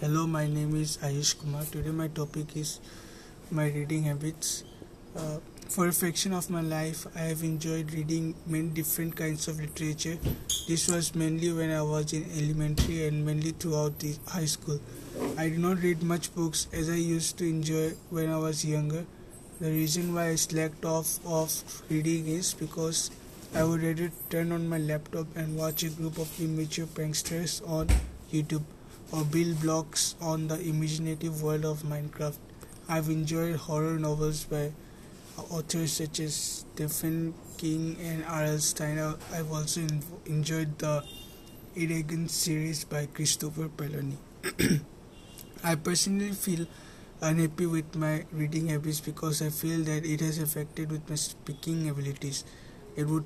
Hello, my name is Ayush Kumar. Today, my topic is my reading habits. Uh, for a fraction of my life, I have enjoyed reading many different kinds of literature. This was mainly when I was in elementary and mainly throughout the high school. I did not read much books as I used to enjoy when I was younger. The reason why I slacked off of reading is because I would rather turn on my laptop and watch a group of immature pranksters on YouTube or build blocks on the imaginative world of Minecraft. I've enjoyed horror novels by authors such as Stephen King and R.L. Steiner. I've also enjoyed the Eragon series by Christopher Paolini. I personally feel unhappy with my reading habits because I feel that it has affected with my speaking abilities. It would